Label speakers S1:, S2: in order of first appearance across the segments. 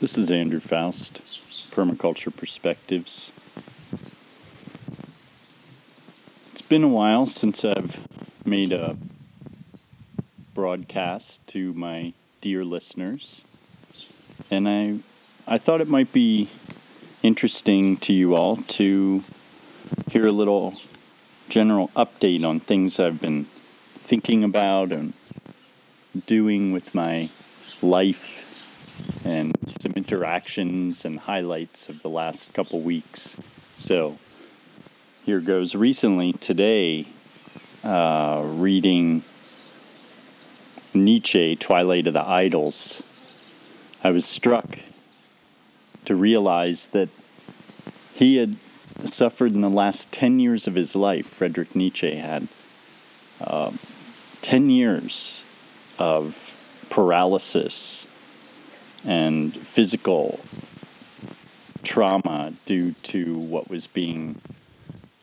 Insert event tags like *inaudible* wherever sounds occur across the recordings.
S1: This is Andrew Faust, Permaculture Perspectives. It's been a while since I've made a broadcast to my dear listeners, and I I thought it might be interesting to you all to hear a little general update on things I've been thinking about and doing with my life some interactions and highlights of the last couple weeks. So here goes. Recently, today, uh, reading Nietzsche, Twilight of the Idols, I was struck to realize that he had suffered in the last 10 years of his life, Frederick Nietzsche had uh, 10 years of paralysis and physical trauma due to what was being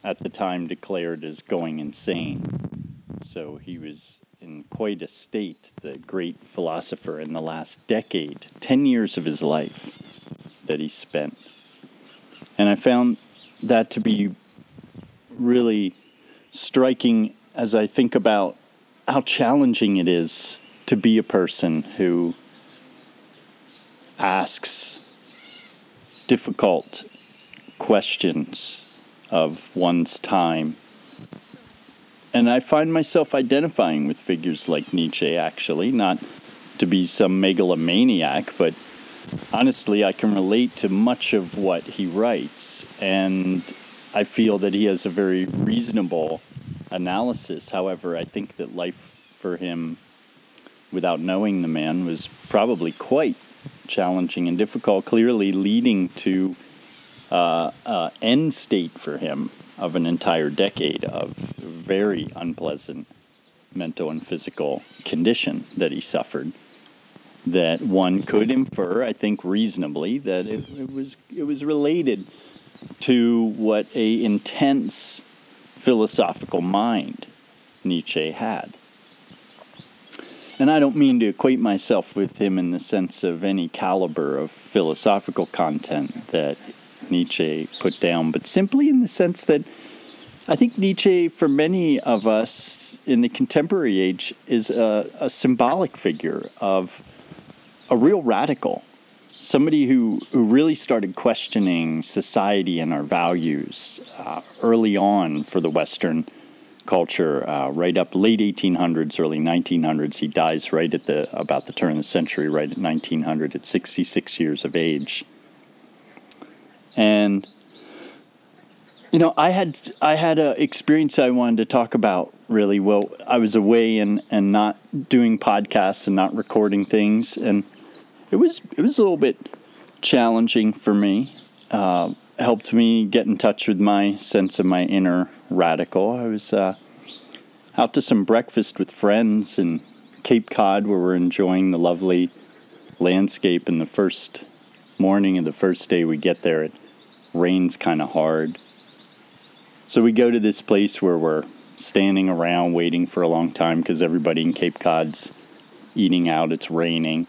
S1: at the time declared as going insane. So he was in quite a state, the great philosopher in the last decade, 10 years of his life that he spent. And I found that to be really striking as I think about how challenging it is to be a person who asks difficult questions of one's time. And I find myself identifying with figures like Nietzsche, actually, not to be some megalomaniac, but honestly, I can relate to much of what he writes. And I feel that he has a very reasonable analysis. However, I think that life for him, without knowing the man, was probably quite challenging and difficult, clearly leading to uh, uh, end state for him of an entire decade of very unpleasant mental and physical condition that he suffered. That one could infer, I think, reasonably, that it, it was it was related to what a intense philosophical mind Nietzsche had. And I don't mean to equate myself with him in the sense of any caliber of philosophical content that Nietzsche put down, but simply in the sense that I think Nietzsche, for many of us in the contemporary age, is a, a symbolic figure of a real radical, somebody who, who really started questioning society and our values uh, early on for the Western culture uh, right up late 1800s, early 1900s. He dies right at the about the turn of the century, right at 1900, at 66 years of age. And you know, I had I had an experience I wanted to talk about. Really, well, I was away and and not doing podcasts and not recording things, and it was it was a little bit challenging for me. Uh, helped me get in touch with my sense of my inner radical. I was uh, out to some breakfast with friends in Cape Cod where we're enjoying the lovely landscape. And the first morning of the first day we get there, it rains kind of hard. So we go to this place where we're standing around waiting for a long time because everybody in Cape Cod's eating out, it's raining.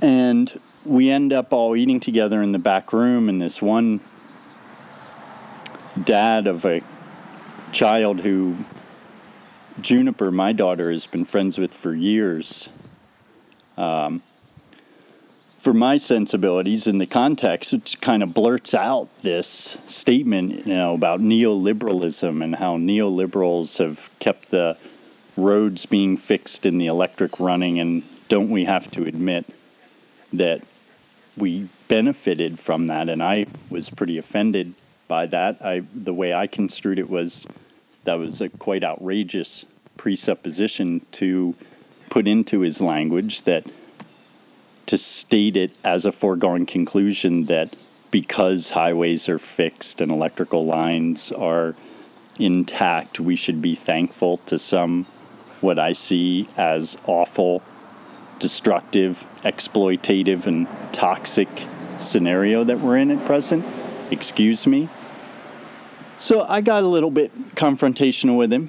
S1: And we end up all eating together in the back room, and this one dad of a child who Juniper, my daughter, has been friends with for years. Um, for my sensibilities in the context, it kind of blurts out this statement, you know, about neoliberalism and how neoliberals have kept the roads being fixed and the electric running, and don't we have to admit that we benefited from that, and I was pretty offended by that. I the way I construed it was that was a quite outrageous presupposition to put into his language that to state it as a foregone conclusion that because highways are fixed and electrical lines are intact, we should be thankful to some what I see as awful destructive, exploitative, and toxic scenario that we're in at present. Excuse me. So I got a little bit confrontational with him,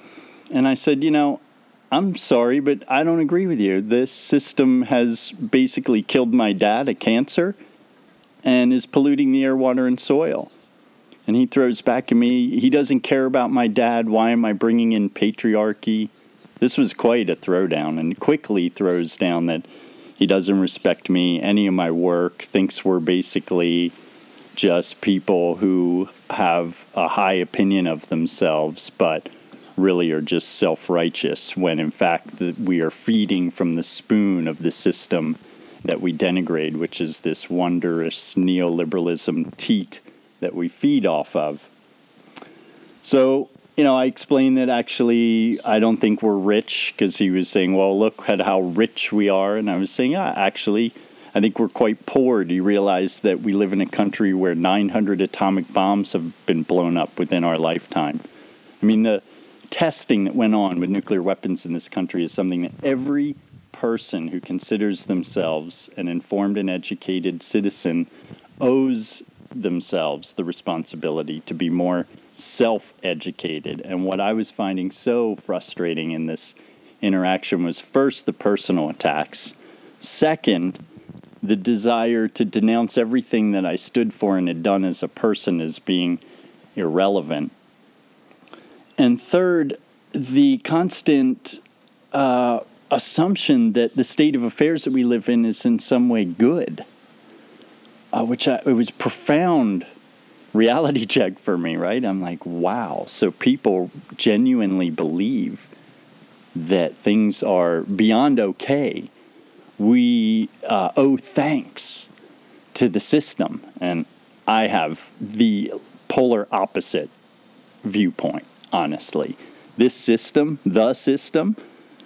S1: and I said, you know, I'm sorry, but I don't agree with you. This system has basically killed my dad of cancer and is polluting the air, water, and soil. And he throws back at me, he doesn't care about my dad. Why am I bringing in patriarchy? This was quite a throwdown, and quickly throws down that he doesn't respect me, any of my work, thinks we're basically just people who have a high opinion of themselves, but really are just self righteous, when in fact we are feeding from the spoon of the system that we denigrate, which is this wondrous neoliberalism teat that we feed off of. So, you know, I explained that actually I don't think we're rich because he was saying, well, look at how rich we are. And I was saying, yeah, actually, I think we're quite poor. Do you realize that we live in a country where 900 atomic bombs have been blown up within our lifetime? I mean, the testing that went on with nuclear weapons in this country is something that every person who considers themselves an informed and educated citizen owes themselves the responsibility to be more self educated. And what I was finding so frustrating in this interaction was first the personal attacks, second, the desire to denounce everything that I stood for and had done as a person as being irrelevant. And third, the constant uh, assumption that the state of affairs that we live in is in some way good, uh, which I, it was profound reality *laughs* check for me, right? I'm like, wow. So people genuinely believe that things are beyond okay. We uh, owe thanks to the system. And I have the polar opposite viewpoint, honestly. This system, the system,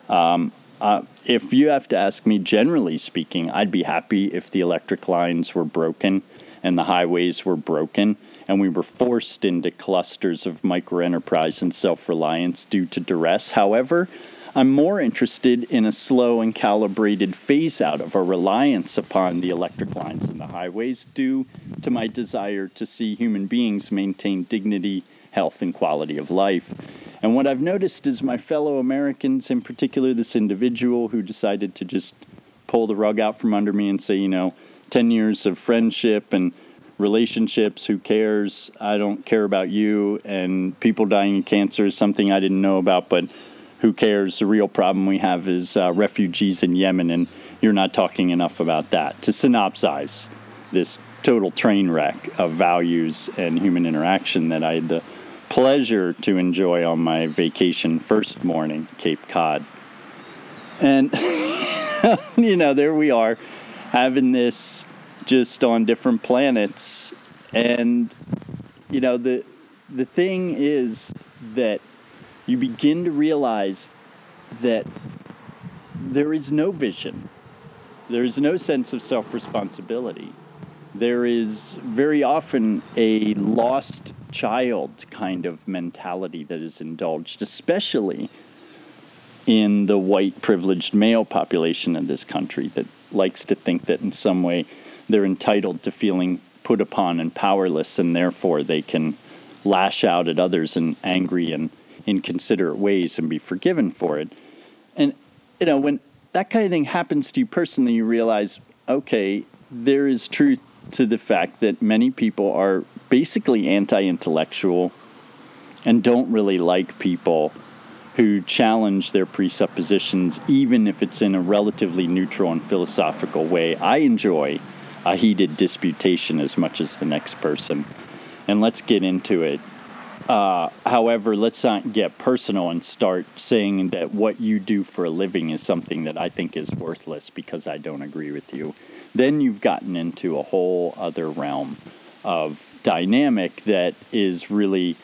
S1: um, uh, if you have to ask me, generally speaking, I'd be happy if the electric lines were broken and the highways were broken and we were forced into clusters of micro enterprise and self reliance due to duress. However, I'm more interested in a slow and calibrated phase out of our reliance upon the electric lines and the highways due to my desire to see human beings maintain dignity, health, and quality of life. And what I've noticed is my fellow Americans, in particular this individual who decided to just pull the rug out from under me and say, you know, 10 years of friendship and relationships, who cares? I don't care about you. And people dying of cancer is something I didn't know about, but who cares? The real problem we have is uh, refugees in Yemen, and you're not talking enough about that. To synopsize this total train wreck of values and human interaction that I had the pleasure to enjoy on my vacation first morning, Cape Cod. And, *laughs* you know, there we are having this just on different planets. And you know the the thing is that you begin to realize that there is no vision. There is no sense of self responsibility. There is very often a lost child kind of mentality that is indulged, especially in the white privileged male population of this country that likes to think that in some way they're entitled to feeling put upon and powerless, and therefore they can lash out at others in angry and inconsiderate ways and be forgiven for it. And, you know, when that kind of thing happens to you personally, you realize, okay, there is truth to the fact that many people are basically anti intellectual and don't really like people who challenge their presuppositions, even if it's in a relatively neutral and philosophical way. I enjoy a heated disputation as much as the next person. And let's get into it. Uh, however, let's not get personal and start saying that what you do for a living is something that I think is worthless because I don't agree with you. Then you've gotten into a whole other realm of dynamic that is really.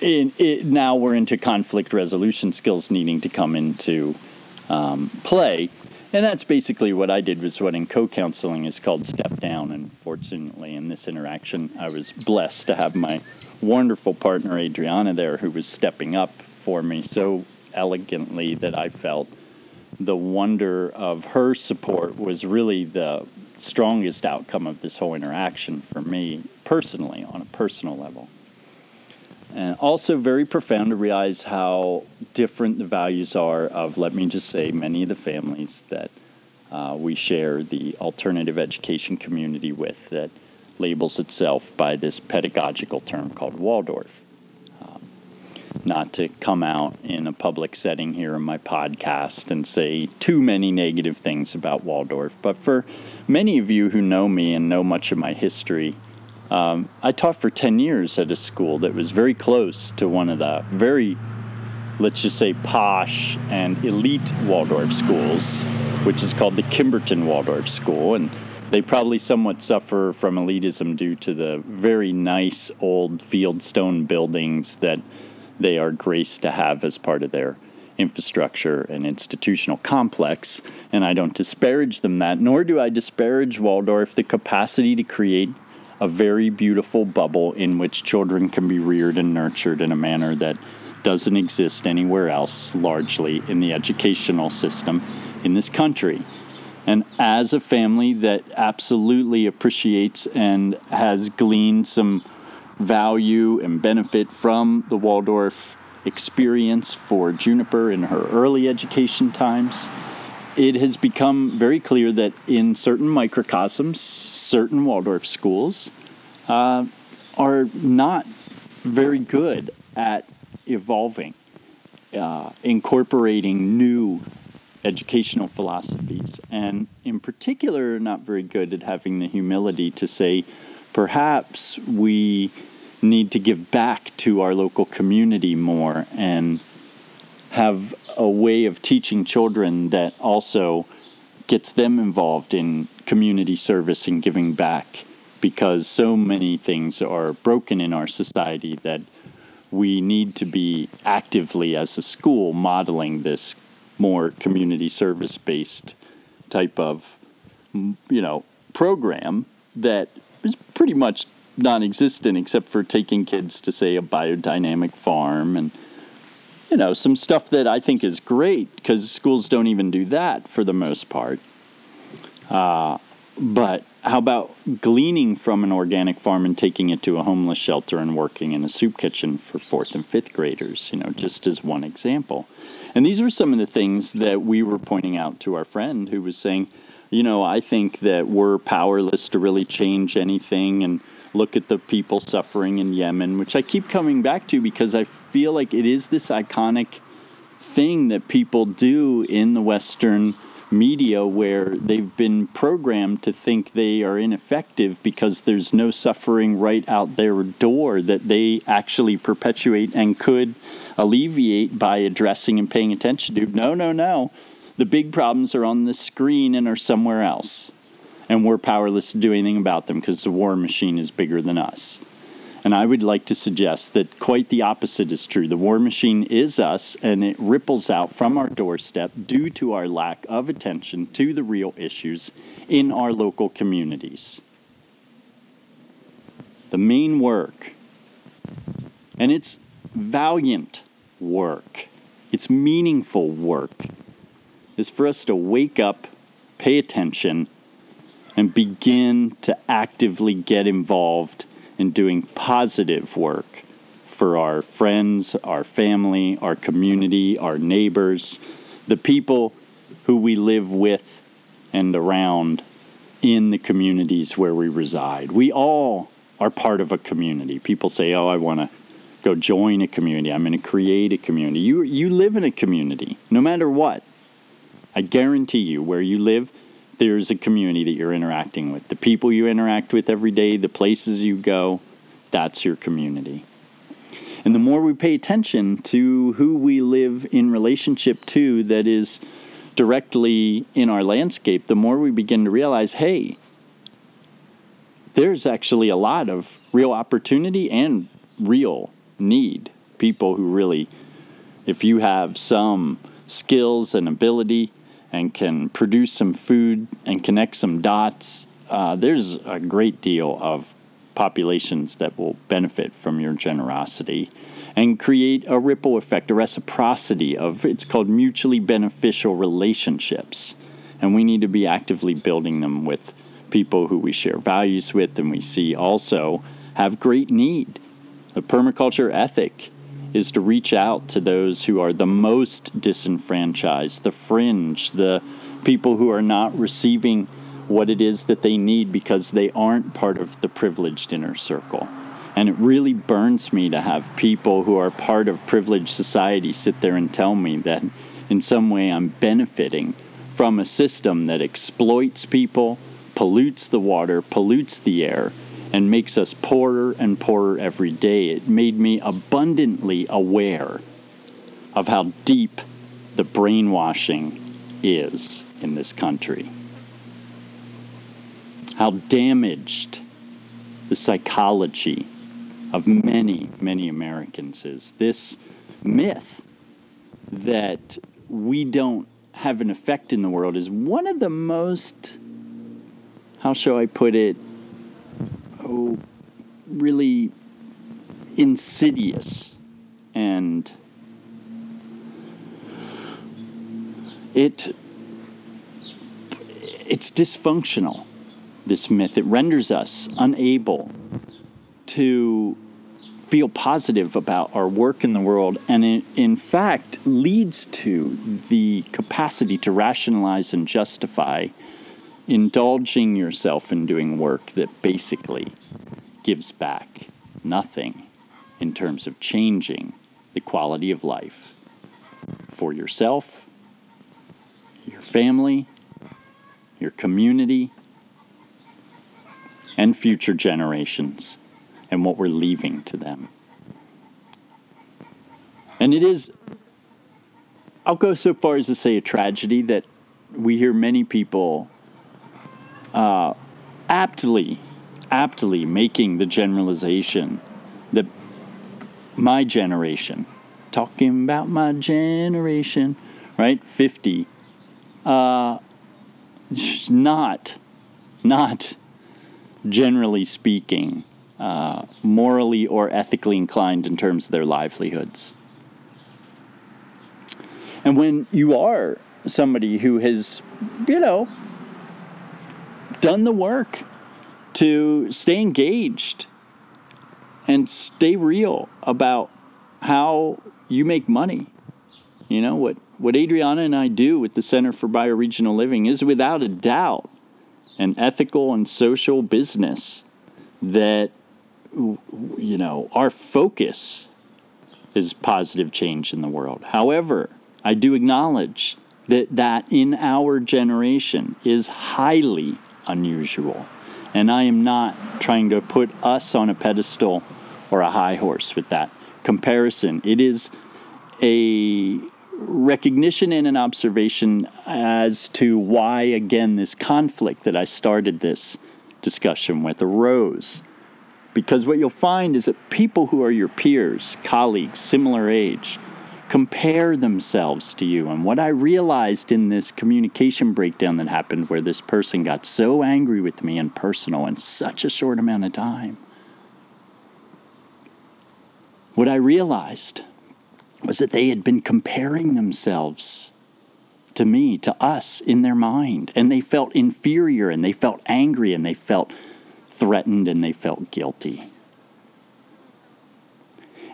S1: In, it, now we're into conflict resolution skills needing to come into um, play and that's basically what I did was what in co-counseling is called step down. And fortunately, in this interaction, I was blessed to have my wonderful partner Adriana there, who was stepping up for me so elegantly that I felt the wonder of her support was really the strongest outcome of this whole interaction for me personally, on a personal level. And also very profound to realize how different the values are of, let me just say, many of the families that uh, we share the alternative education community with that labels itself by this pedagogical term called Waldorf. Um, not to come out in a public setting here in my podcast and say too many negative things about Waldorf, but for many of you who know me and know much of my history, um, I taught for 10 years at a school that was very close to one of the very, let's just say, posh and elite Waldorf schools, which is called the Kimberton Waldorf School. And they probably somewhat suffer from elitism due to the very nice old fieldstone buildings that they are graced to have as part of their infrastructure and institutional complex. And I don't disparage them that, nor do I disparage Waldorf the capacity to create a very beautiful bubble in which children can be reared and nurtured in a manner that doesn't exist anywhere else, largely in the educational system in this country. And as a family that absolutely appreciates and has gleaned some value and benefit from the Waldorf experience for Juniper in her early education times, it has become very clear that in certain microcosms, certain Waldorf schools uh, are not very good at evolving, uh, incorporating new educational philosophies, and in particular, not very good at having the humility to say, perhaps we need to give back to our local community more and have a way of teaching children that also gets them involved in community service and giving back because so many things are broken in our society that we need to be actively as a school modeling this more community service based type of you know program that is pretty much non-existent except for taking kids to say a biodynamic farm and you know, some stuff that I think is great because schools don't even do that for the most part. Uh, but how about gleaning from an organic farm and taking it to a homeless shelter and working in a soup kitchen for fourth and fifth graders, you know, just as one example. And these were some of the things that we were pointing out to our friend who was saying, you know, I think that we're powerless to really change anything and look at the people suffering in Yemen, which I keep coming back to because I feel like it is this iconic thing that people do in the Western media where they've been programmed to think they are ineffective because there's no suffering right out their door that they actually perpetuate and could alleviate by addressing and paying attention to. No, no, no. The big problems are on the screen and are somewhere else and we're powerless to do anything about them because the war machine is bigger than us. And I would like to suggest that quite the opposite is true. The war machine is us, and it ripples out from our doorstep due to our lack of attention to the real issues in our local communities. The main work, and it's valiant work, it's meaningful work, is for us to wake up, pay attention, and begin to actively get involved in doing positive work for our friends, our family, our community, our neighbors, the people who we live with and around in the communities where we reside. We all are part of a community. People say, "Oh, I want to go join a community. I'm going to create a community." You you live in a community, no matter what. I guarantee you, where you live, there's a community that you're interacting with. The people you interact with every day, the places you go, that's your community. And the more we pay attention to who we live in relationship to that is directly in our landscape, the more we begin to realize hey, there's actually a lot of real opportunity and real need. People who really, if you have some skills and ability, and can produce some food and connect some dots, uh, there's a great deal of populations that will benefit from your generosity and create a ripple effect, a reciprocity of it's called mutually beneficial relationships. And we need to be actively building them with people who we share values with and we see also have great need. The permaculture ethic is to reach out to those who are the most disenfranchised, the fringe, the people who are not receiving what it is that they need because they aren't part of the privileged inner circle. And it really burns me to have people who are part of privileged society sit there and tell me that in some way I'm benefiting from a system that exploits people, pollutes the water, pollutes the air, and makes us poorer and poorer every day. It made me abundantly aware of how deep the brainwashing is in this country, how damaged the psychology of many, many Americans is. This myth that we don't have an effect in the world is one of the most, how shall I put it, oh, really insidious and it it's dysfunctional this myth. It renders us unable to feel positive about our work in the world and it in fact leads to the capacity to rationalize and justify indulging yourself in doing work that basically gives back nothing in terms of changing the quality of life for yourself, your family, your community, and future generations, and what we're leaving to them. And it is, I'll go so far as to say, a tragedy that we hear many people uh, aptly, aptly making the generalization that my generation, talking about my generation, right? 50, uh, not, not generally speaking, uh, morally or ethically inclined in terms of their livelihoods. And when you are somebody who has, you know, done the work to stay engaged and stay real about how you make money. You know, what, what Adriana and I do with the Center for Bioregional Living is without a doubt an ethical and social business that, you know, our focus is positive change in the world. However, I do acknowledge that that in our generation is highly unusual. And I am not trying to put us on a pedestal or a high horse with that comparison. It is a recognition and an observation as to why, again, this conflict that I started this discussion with arose. Because what you'll find is that people who are your peers, colleagues, similar age, compare themselves to you. And what I realized in this communication breakdown that happened, where this person got so angry with me and personal in such a short amount of time, what I realized was that they had been comparing themselves to me, to us in their mind. And they felt inferior and they felt angry and they felt threatened and they felt guilty.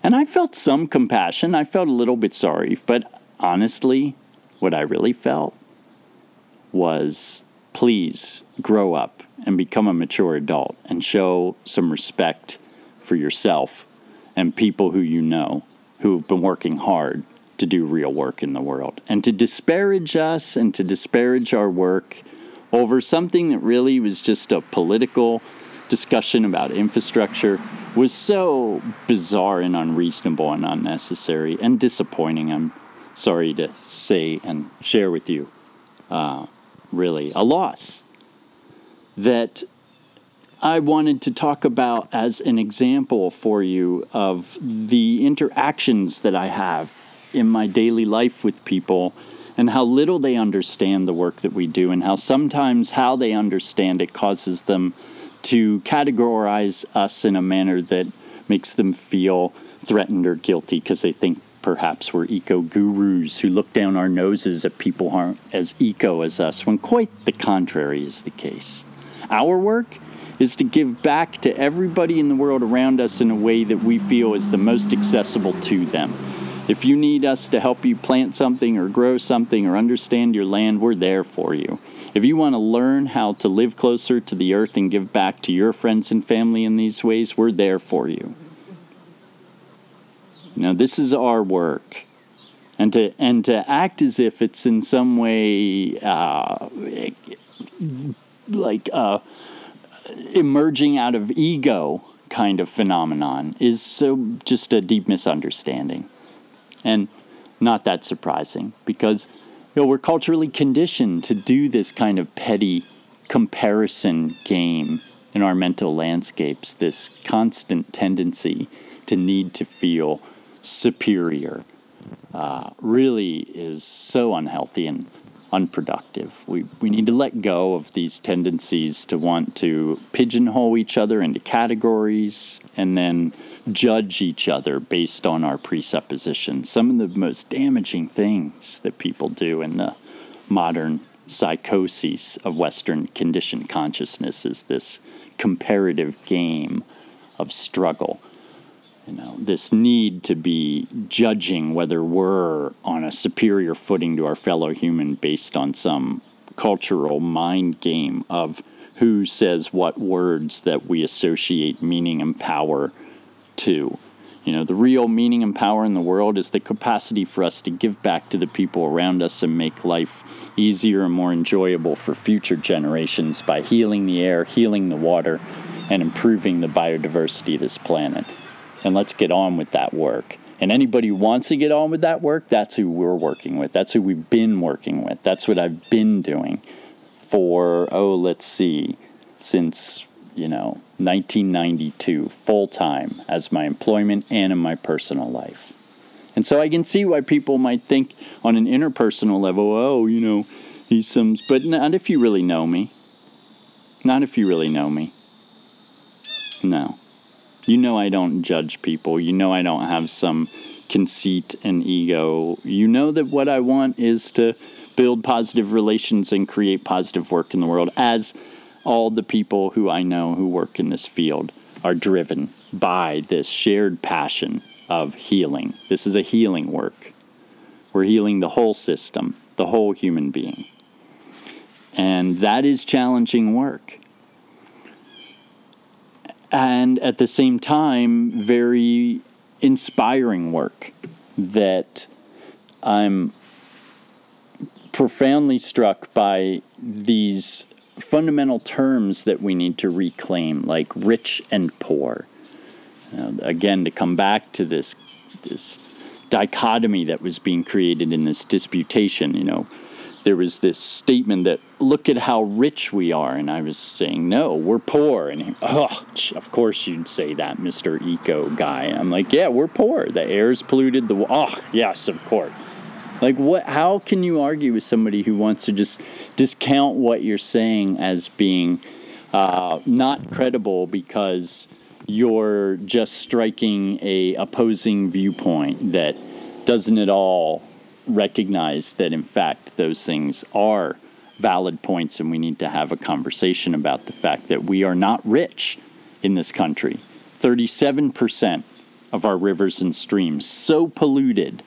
S1: And I felt some compassion. I felt a little bit sorry. But honestly, what I really felt was please grow up and become a mature adult and show some respect for yourself and people who you know who've been working hard to do real work in the world. And to disparage us and to disparage our work over something that really was just a political discussion about infrastructure was so bizarre and unreasonable and unnecessary and disappointing. I'm sorry to say and share with you, uh, really, a loss that I wanted to talk about as an example for you of the interactions that I have in my daily life with people and how little they understand the work that we do and how sometimes how they understand it causes them to categorize us in a manner that makes them feel threatened or guilty because they think perhaps we're eco gurus who look down our noses at people who aren't as eco as us, when quite the contrary is the case. Our work is to give back to everybody in the world around us in a way that we feel is the most accessible to them. If you need us to help you plant something or grow something or understand your land, we're there for you. If you want to learn how to live closer to the earth and give back to your friends and family in these ways, we're there for you. Now, this is our work. And to, and to act as if it's in some way uh, like uh, emerging out of ego kind of phenomenon is so just a deep misunderstanding. And not that surprising because you know, we're culturally conditioned to do this kind of petty comparison game in our mental landscapes, this constant tendency to need to feel superior uh, really is so unhealthy and unproductive. We, we need to let go of these tendencies to want to pigeonhole each other into categories and then judge each other based on our presuppositions. Some of the most damaging things that people do in the modern psychoses of Western conditioned consciousness is this comparative game of struggle you know this need to be judging whether we're on a superior footing to our fellow human based on some cultural mind game of who says what words that we associate meaning and power to you know the real meaning and power in the world is the capacity for us to give back to the people around us and make life easier and more enjoyable for future generations by healing the air healing the water and improving the biodiversity of this planet and let's get on with that work. And anybody who wants to get on with that work, that's who we're working with. That's who we've been working with. That's what I've been doing for, oh, let's see, since, you know, 1992, full time as my employment and in my personal life. And so I can see why people might think on an interpersonal level, oh, you know, he's some, but not if you really know me. Not if you really know me. No. You know I don't judge people. You know I don't have some conceit and ego. You know that what I want is to build positive relations and create positive work in the world, as all the people who I know who work in this field are driven by this shared passion of healing. This is a healing work. We're healing the whole system, the whole human being. And that is challenging work and at the same time, very inspiring work that I'm profoundly struck by these fundamental terms that we need to reclaim, like rich and poor. Uh, again, to come back to this this dichotomy that was being created in this disputation, you know, there was this statement that look at how rich we are and i was saying no we're poor and he, oh of course you'd say that mr eco guy. I'm like yeah we're poor. The air's polluted the oh yes of course like what how can you argue with somebody who wants to just discount what you're saying as being uh, not credible because you're just striking a opposing viewpoint that doesn't at all recognize that in fact those things are valid points and we need to have a conversation about the fact that we are not rich in this country. 37% of our rivers and streams so polluted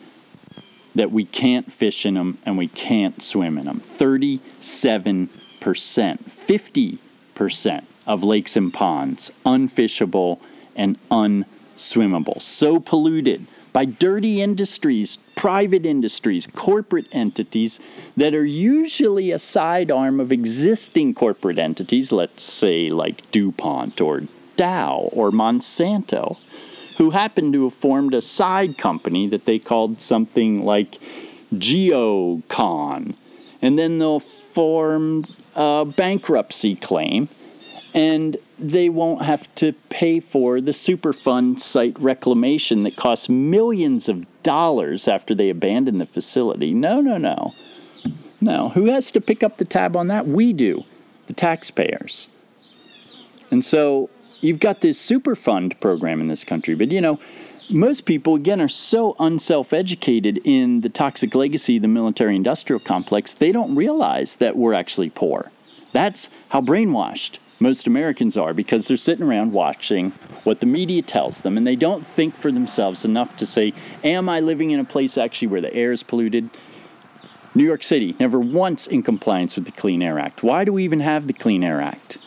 S1: that we can't fish in them and we can't swim in them. 37%, 50% of lakes and ponds unfishable and unswimmable. So polluted by dirty industries, private industries, corporate entities that are usually a sidearm of existing corporate entities, let's say like DuPont or Dow or Monsanto, who happen to have formed a side company that they called something like Geocon. And then they'll form a bankruptcy claim and they won't have to pay for the Superfund site reclamation that costs millions of dollars after they abandon the facility. No, no, no. No. Who has to pick up the tab on that? We do, the taxpayers. And so you've got this Superfund program in this country, but you know, most people, again, are so unself educated in the toxic legacy of the military industrial complex, they don't realize that we're actually poor. That's how brainwashed Most Americans are because they're sitting around watching what the media tells them and they don't think for themselves enough to say, Am I living in a place actually where the air is polluted? New York City, never once in compliance with the Clean Air Act. Why do we even have the Clean Air Act?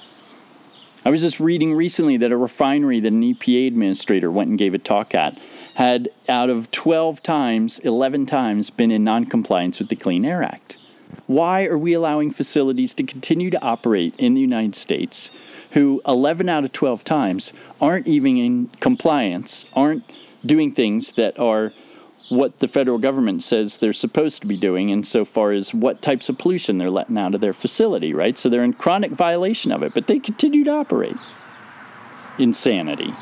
S1: I was just reading recently that a refinery that an EPA administrator went and gave a talk at had, out of 12 times, 11 times, been in noncompliance with the Clean Air Act. Why are we allowing facilities to continue to operate in the United States who 11 out of 12 times aren't even in compliance, aren't doing things that are what the federal government says they're supposed to be doing insofar as what types of pollution they're letting out of their facility, right? So they're in chronic violation of it, but they continue to operate. Insanity.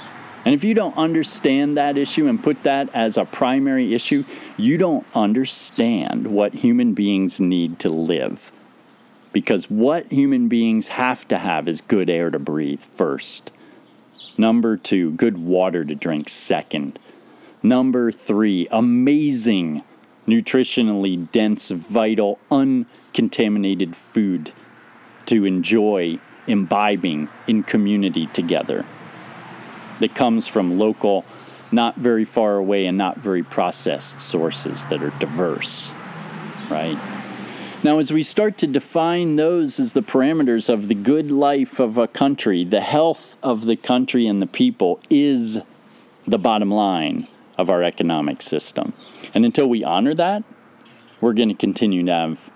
S1: And if you don't understand that issue and put that as a primary issue, you don't understand what human beings need to live. Because what human beings have to have is good air to breathe first. Number two, good water to drink second. Number three, amazing, nutritionally dense, vital, uncontaminated food to enjoy imbibing in community together that comes from local, not very far away and not very processed sources that are diverse, right? Now, as we start to define those as the parameters of the good life of a country, the health of the country and the people is the bottom line of our economic system. And until we honor that, we're going to continue to have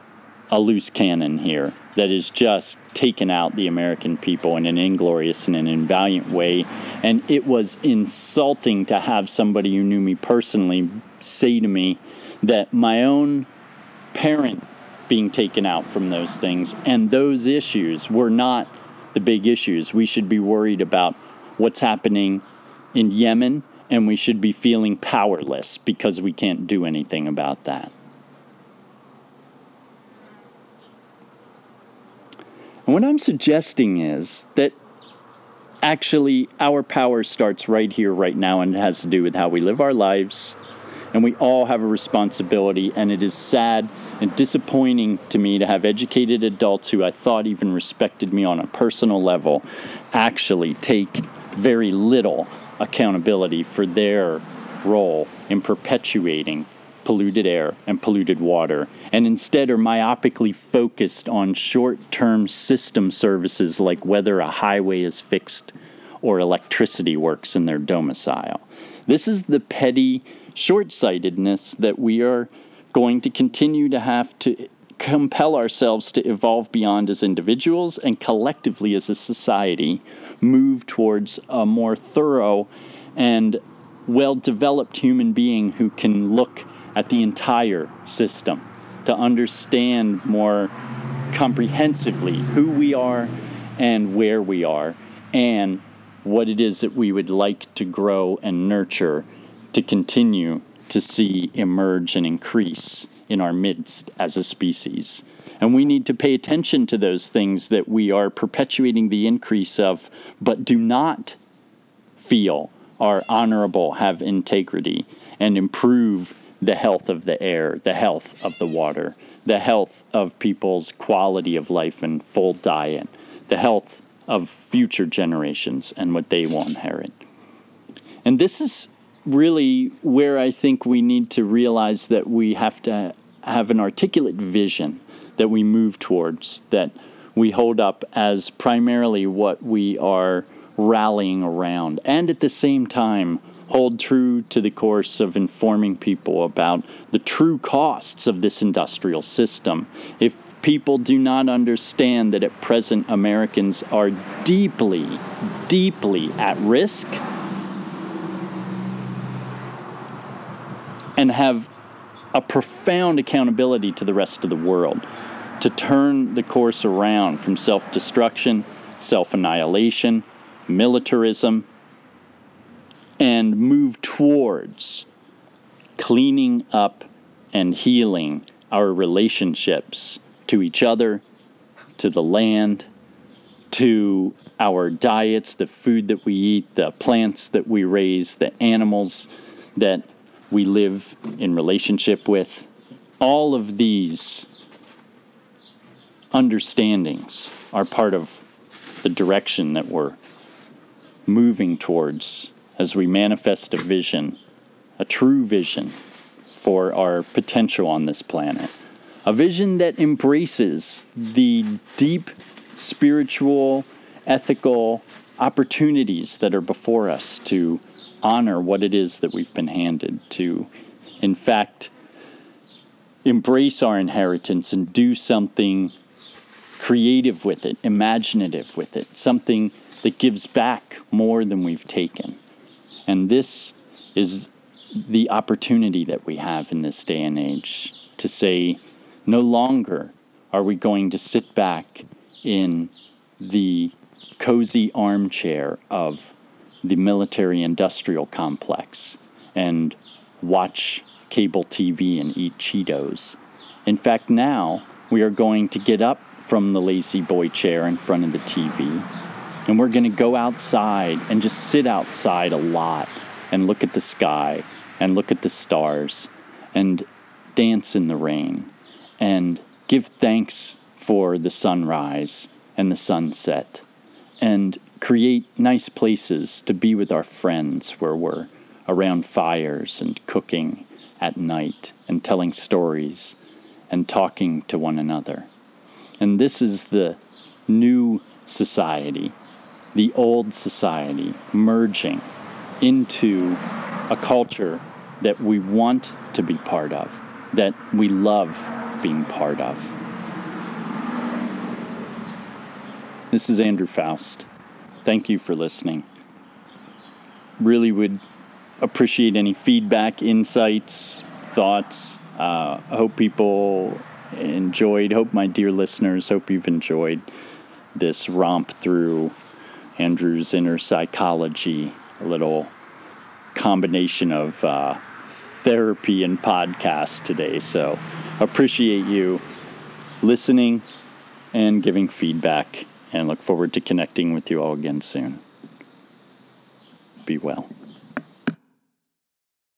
S1: a loose cannon here that is just taken out the American people in an inglorious and an invaliant way. And it was insulting to have somebody who knew me personally say to me that my own parent being taken out from those things and those issues were not the big issues. We should be worried about what's happening in Yemen and we should be feeling powerless because we can't do anything about that. And what I'm suggesting is that actually our power starts right here, right now, and it has to do with how we live our lives. And we all have a responsibility, and it is sad and disappointing to me to have educated adults who I thought even respected me on a personal level actually take very little accountability for their role in perpetuating polluted air and polluted water, and instead are myopically focused on short term system services like whether a highway is fixed or electricity works in their domicile. This is the petty short sightedness that we are going to continue to have to compel ourselves to evolve beyond as individuals and collectively as a society move towards a more thorough and well developed human being who can look at the entire system to understand more comprehensively who we are and where we are and what it is that we would like to grow and nurture to continue to see emerge and increase in our midst as a species. And we need to pay attention to those things that we are perpetuating the increase of, but do not feel are honorable, have integrity, and improve the health of the air, the health of the water, the health of people's quality of life and full diet, the health of future generations and what they will inherit. And this is really where I think we need to realize that we have to have an articulate vision that we move towards, that we hold up as primarily what we are rallying around, and at the same time, hold true to the course of informing people about the true costs of this industrial system. If people do not understand that at present Americans are deeply, deeply at risk and have a profound accountability to the rest of the world to turn the course around from self destruction, self annihilation, militarism, and move towards cleaning up and healing our relationships to each other, to the land, to our diets, the food that we eat, the plants that we raise, the animals that we live in relationship with. All of these understandings are part of the direction that we're moving towards as we manifest a vision, a true vision for our potential on this planet. A vision that embraces the deep spiritual, ethical opportunities that are before us to honor what it is that we've been handed, to, in fact, embrace our inheritance and do something creative with it, imaginative with it, something that gives back more than we've taken. And this is the opportunity that we have in this day and age to say, no longer are we going to sit back in the cozy armchair of the military industrial complex and watch cable TV and eat Cheetos. In fact, now we are going to get up from the La-Z-Boy chair in front of the TV and we're going to go outside and just sit outside a lot and look at the sky and look at the stars and dance in the rain and give thanks for the sunrise and the sunset and create nice places to be with our friends where we're around fires and cooking at night and telling stories and talking to one another. And this is the new society, the old society merging into a culture that we want to be part of, that we love being part of. This is Andrew Faust. Thank you for listening. Really would appreciate any feedback, insights, thoughts. Uh, hope people enjoyed, hope my dear listeners, hope you've enjoyed this romp through Andrew's inner psychology, a little combination of uh, therapy and podcast today. So appreciate you listening and giving feedback and look forward to connecting with you all again soon. Be well.